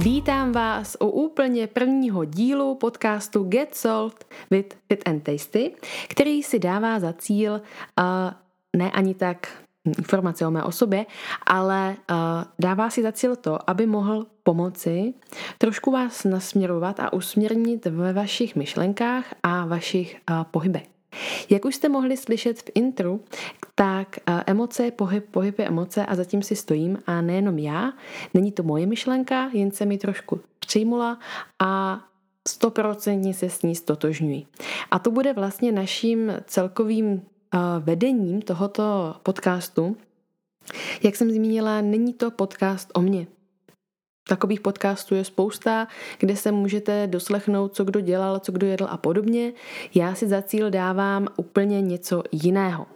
Vítám vás u úplně prvního dílu podcastu Get Solved with Fit and Tasty, který si dává za cíl uh, ne ani tak informace o mé osobě, ale uh, dává si za cíl to, aby mohl pomoci trošku vás nasměrovat a usměrnit ve vašich myšlenkách a vašich uh, pohybech. Jak už jste mohli slyšet v intru, tak emoce je pohyb, pohyb je emoce a zatím si stojím a nejenom já. Není to moje myšlenka, jen se mi trošku přijmula a stoprocentně se s ní stotožňuji. A to bude vlastně naším celkovým vedením tohoto podcastu. Jak jsem zmínila, není to podcast o mně. Takových podcastů je spousta, kde se můžete doslechnout, co kdo dělal, co kdo jedl a podobně. Já si za cíl dávám úplně něco jiného.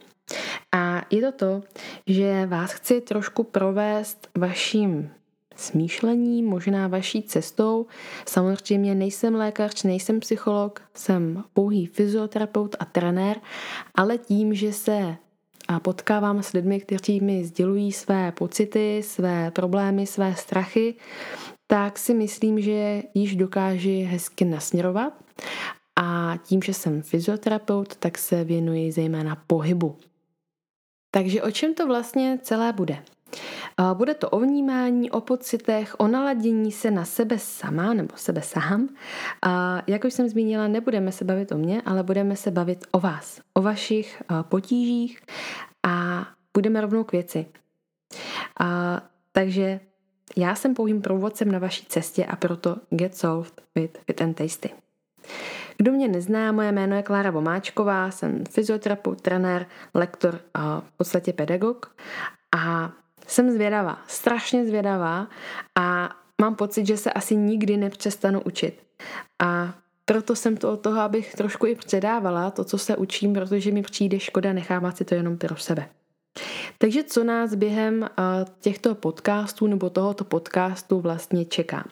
A je to to, že vás chci trošku provést vaším smýšlením, možná vaší cestou. Samozřejmě nejsem lékař, nejsem psycholog, jsem pouhý fyzioterapeut a trenér, ale tím, že se a potkávám s lidmi, kteří mi sdělují své pocity, své problémy, své strachy, tak si myslím, že již dokáži hezky nasměrovat. A tím, že jsem fyzioterapeut, tak se věnuji zejména pohybu. Takže o čem to vlastně celé bude? Bude to o vnímání, o pocitech, o naladění se na sebe sama nebo sebe sám. A jak už jsem zmínila, nebudeme se bavit o mně, ale budeme se bavit o vás, o vašich potížích a budeme rovnou k věci. A, takže já jsem pouhým průvodcem na vaší cestě a proto Get Solved with Fit and Tasty. Kdo mě nezná, moje jméno je Klára Vomáčková, jsem fyzioterapeut, trenér, lektor a v podstatě pedagog a jsem zvědavá, strašně zvědavá a mám pocit, že se asi nikdy nepřestanu učit. A proto jsem to od toho, abych trošku i předávala to, co se učím, protože mi přijde škoda nechávat si to jenom pro sebe. Takže co nás během těchto podcastů nebo tohoto podcastu vlastně čeká?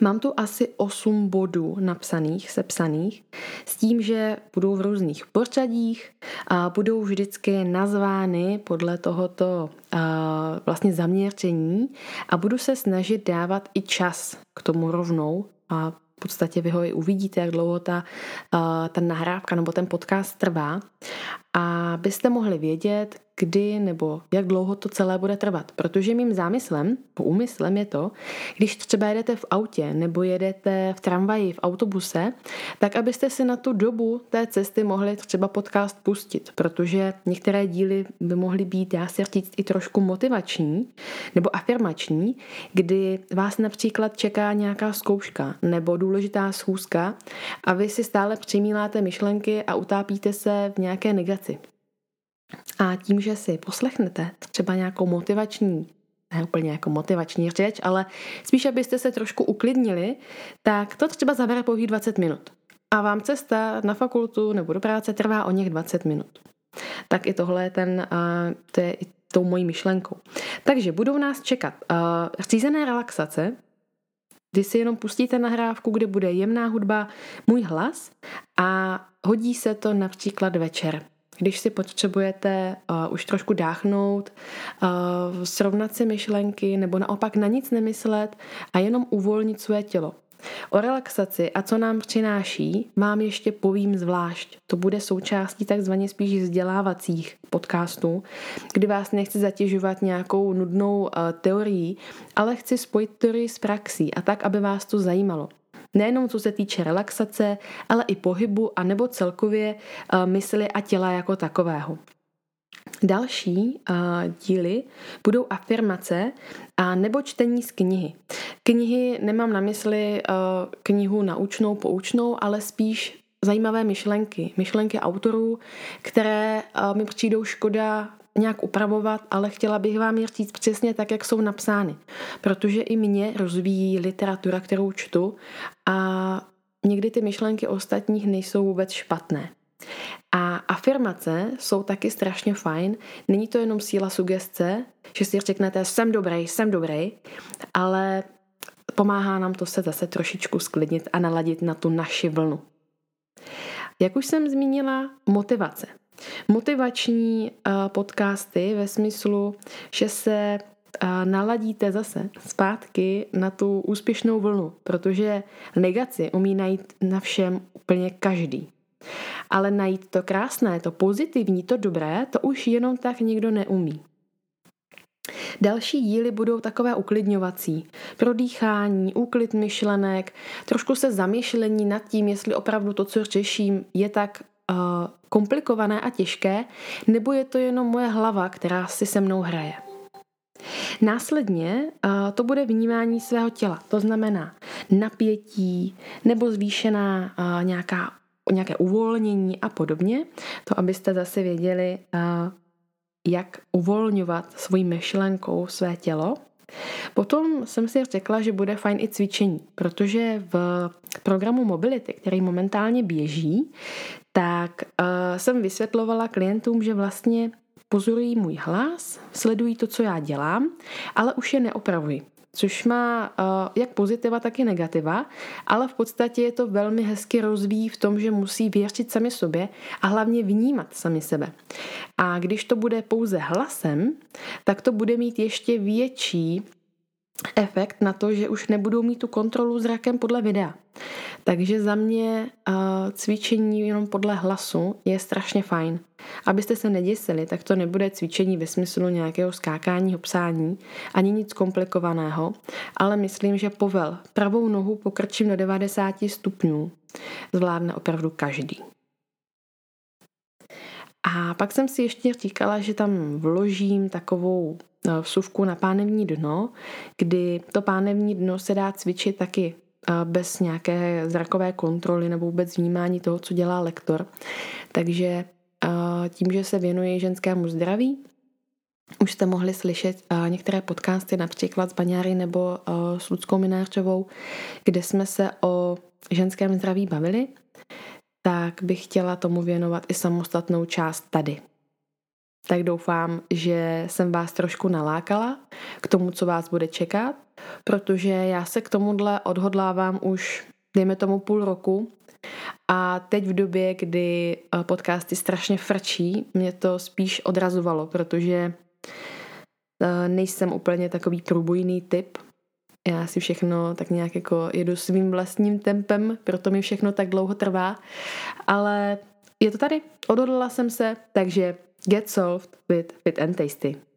Mám tu asi 8 bodů napsaných, sepsaných, s tím, že budou v různých pořadích a budou vždycky nazvány podle tohoto a, vlastně zaměření a budu se snažit dávat i čas k tomu rovnou a v podstatě vy ho i uvidíte, jak dlouho ta, ta nahrávka nebo ten podcast trvá, a byste mohli vědět, kdy nebo jak dlouho to celé bude trvat. Protože mým zámyslem, úmyslem je to, když třeba jedete v autě nebo jedete v tramvaji, v autobuse, tak abyste si na tu dobu té cesty mohli třeba podcast pustit, protože některé díly by mohly být, já si říct, i trošku motivační nebo afirmační, kdy vás například čeká nějaká zkouška nebo důležitá schůzka a vy si stále přimíláte myšlenky a utápíte se v nějaké negaci. A tím, že si poslechnete třeba nějakou motivační, ne úplně jako motivační řeč, ale spíš, abyste se trošku uklidnili, tak to třeba zabere pouhých 20 minut. A vám cesta na fakultu nebo do práce trvá o něch 20 minut. Tak i tohle je ten, to je i tou mojí myšlenkou. Takže budou nás čekat řízené relaxace, kdy si jenom pustíte nahrávku, kde bude jemná hudba, můj hlas a hodí se to například večer když si potřebujete uh, už trošku dáchnout, uh, srovnat si myšlenky nebo naopak na nic nemyslet a jenom uvolnit své tělo. O relaxaci a co nám přináší, vám ještě povím zvlášť. To bude součástí takzvaně spíš vzdělávacích podcastů, kdy vás nechci zatěžovat nějakou nudnou uh, teorií, ale chci spojit teorii s praxí a tak, aby vás to zajímalo. Nejenom co se týče relaxace, ale i pohybu a nebo celkově uh, mysli a těla jako takového. Další uh, díly budou afirmace a nebo čtení z knihy. Knihy nemám na mysli uh, knihu naučnou, poučnou, ale spíš zajímavé myšlenky. Myšlenky autorů, které mi přijdou škoda nějak upravovat, ale chtěla bych vám je říct přesně tak, jak jsou napsány. Protože i mě rozvíjí literatura, kterou čtu a někdy ty myšlenky ostatních nejsou vůbec špatné. A afirmace jsou taky strašně fajn. Není to jenom síla sugestce, že si řeknete jsem dobrý, jsem dobrý, ale pomáhá nám to se zase trošičku sklidnit a naladit na tu naši vlnu. Jak už jsem zmínila, motivace. Motivační uh, podcasty ve smyslu, že se naladíte zase zpátky na tu úspěšnou vlnu, protože negaci umí najít na všem úplně každý. Ale najít to krásné, to pozitivní, to dobré, to už jenom tak nikdo neumí. Další díly budou takové uklidňovací. Prodýchání, úklid myšlenek, trošku se zamýšlení nad tím, jestli opravdu to, co řeším, je tak komplikované a těžké, nebo je to jenom moje hlava, která si se mnou hraje. Následně to bude vnímání svého těla, to znamená napětí nebo zvýšená nějaká, nějaké uvolnění a podobně, to abyste zase věděli, jak uvolňovat svojí myšlenkou své tělo. Potom jsem si řekla, že bude fajn i cvičení, protože v programu Mobility, který momentálně běží, tak uh, jsem vysvětlovala klientům, že vlastně pozorují můj hlas, sledují to, co já dělám, ale už je neopravují což má uh, jak pozitiva, tak i negativa, ale v podstatě je to velmi hezky rozvíjí v tom, že musí věřit sami sobě a hlavně vnímat sami sebe. A když to bude pouze hlasem, tak to bude mít ještě větší efekt na to, že už nebudou mít tu kontrolu zrakem podle videa. Takže za mě uh, cvičení jenom podle hlasu je strašně fajn. Abyste se neděsili, tak to nebude cvičení ve smyslu nějakého skákání, psání, ani nic komplikovaného, ale myslím, že povel pravou nohu pokrčím do 90 stupňů zvládne opravdu každý. A pak jsem si ještě říkala, že tam vložím takovou Eh, vsuvku na pánevní dno, kdy to pánevní dno se dá cvičit taky eh, bez nějaké zrakové kontroly nebo vůbec vnímání toho, co dělá lektor. Takže eh, tím, že se věnuji ženskému zdraví, už jste mohli slyšet některé podcasty, například s Baňáry nebo s Ludskou Minářovou, kde jsme se o ženském zdraví bavili, tak bych chtěla tomu věnovat i samostatnou část tady tak doufám, že jsem vás trošku nalákala k tomu, co vás bude čekat, protože já se k tomuhle odhodlávám už, dejme tomu, půl roku a teď v době, kdy eh, podcasty strašně frčí, mě to spíš odrazovalo, protože eh, nejsem úplně takový průbojný typ. Já si všechno tak nějak jako jedu svým vlastním tempem, proto mi všechno tak dlouho trvá. Ale je to tady, odhodlala jsem se, takže Get solved with Fit and Tasty.